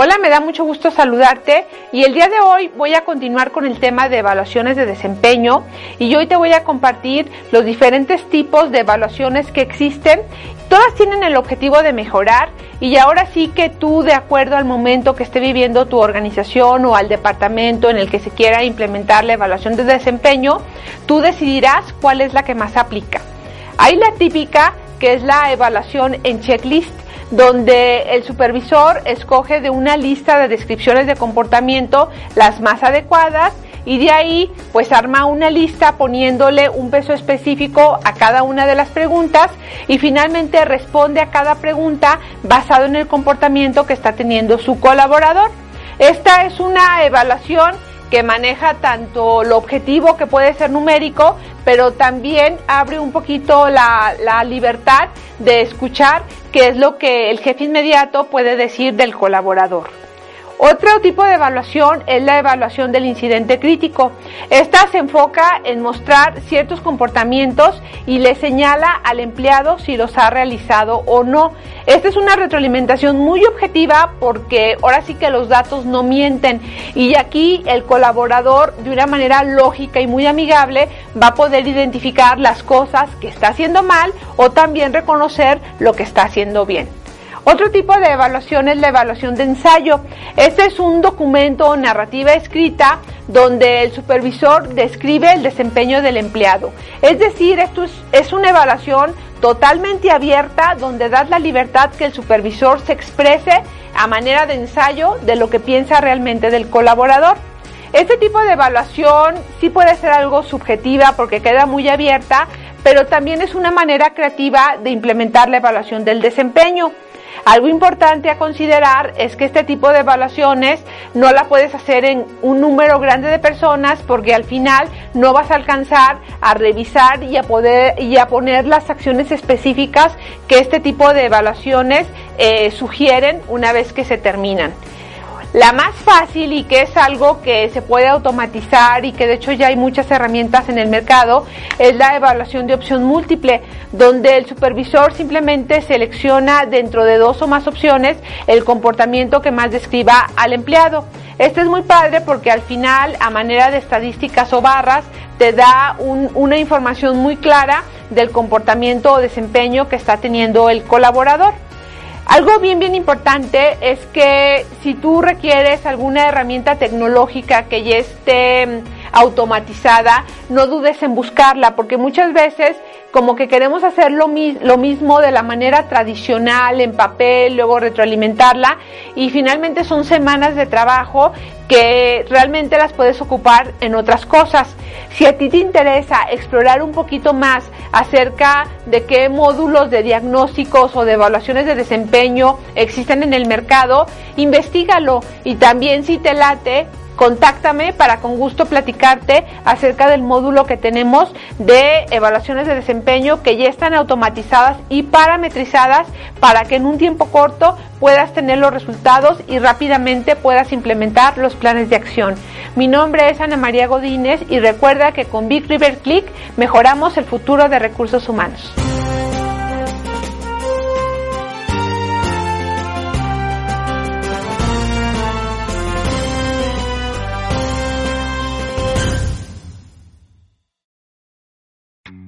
Hola, me da mucho gusto saludarte y el día de hoy voy a continuar con el tema de evaluaciones de desempeño y hoy te voy a compartir los diferentes tipos de evaluaciones que existen. Todas tienen el objetivo de mejorar y ahora sí que tú de acuerdo al momento que esté viviendo tu organización o al departamento en el que se quiera implementar la evaluación de desempeño, tú decidirás cuál es la que más aplica. Hay la típica que es la evaluación en checklist donde el supervisor escoge de una lista de descripciones de comportamiento las más adecuadas y de ahí pues arma una lista poniéndole un peso específico a cada una de las preguntas y finalmente responde a cada pregunta basado en el comportamiento que está teniendo su colaborador. Esta es una evaluación que maneja tanto lo objetivo que puede ser numérico, pero también abre un poquito la, la, libertad de escuchar qué es lo que el jefe inmediato puede decir del colaborador. Otro tipo de evaluación es la evaluación del incidente crítico. Esta se enfoca en mostrar ciertos comportamientos y le señala al empleado si los ha realizado o no. Esta es una retroalimentación muy objetiva porque ahora sí que los datos no mienten y aquí el colaborador de una manera lógica y muy amigable va a poder identificar las cosas que está haciendo mal o también reconocer lo que está haciendo bien. Otro tipo de evaluación es la evaluación de ensayo. Este es un documento o narrativa escrita donde el supervisor describe el desempeño del empleado. Es decir, esto es, una evaluación totalmente abierta donde das la libertad que el supervisor se exprese a manera de ensayo de lo que piensa realmente del colaborador. Este tipo de evaluación sí puede ser algo subjetiva porque queda muy abierta, pero también es una manera creativa de implementar la evaluación del desempeño. Algo importante a considerar es que este tipo de evaluaciones no la puedes hacer en un número grande de personas porque al final no vas a alcanzar a revisar y a poder y a poner las acciones específicas que este tipo de evaluaciones eh, sugieren una vez que se terminan. La más fácil y que es algo que se puede automatizar y que de hecho ya hay muchas herramientas en el mercado es la evaluación de opción múltiple, donde el supervisor simplemente selecciona dentro de dos o más opciones el comportamiento que más describa al empleado. Este es muy padre porque al final, a manera de estadísticas o barras, te da una información muy clara del comportamiento o desempeño que está teniendo el colaborador. Algo bien, bien importante es que si tú requieres alguna herramienta tecnológica que ya esté mm, automatizada, no dudes en buscarla, porque muchas veces como que queremos hacer lo, lo, mismo de la manera tradicional, en papel, luego retroalimentarla, y finalmente son semanas de trabajo que realmente las puedes ocupar en otras cosas. Si a ti te interesa explorar un poquito más acerca de qué módulos de diagnósticos o de evaluaciones de desempeño existen en el mercado, investigalo y también si te late, contáctame para con gusto platicarte acerca del módulo que tenemos de evaluaciones de desempeño que ya están automatizadas y parametrizadas para que en un tiempo corto puedas tener los resultados y rápidamente puedas implementar los planes de acción. Mi nombre es Ana María Godínez y recuerda que con Big River Click mejoramos el futuro de recursos humanos.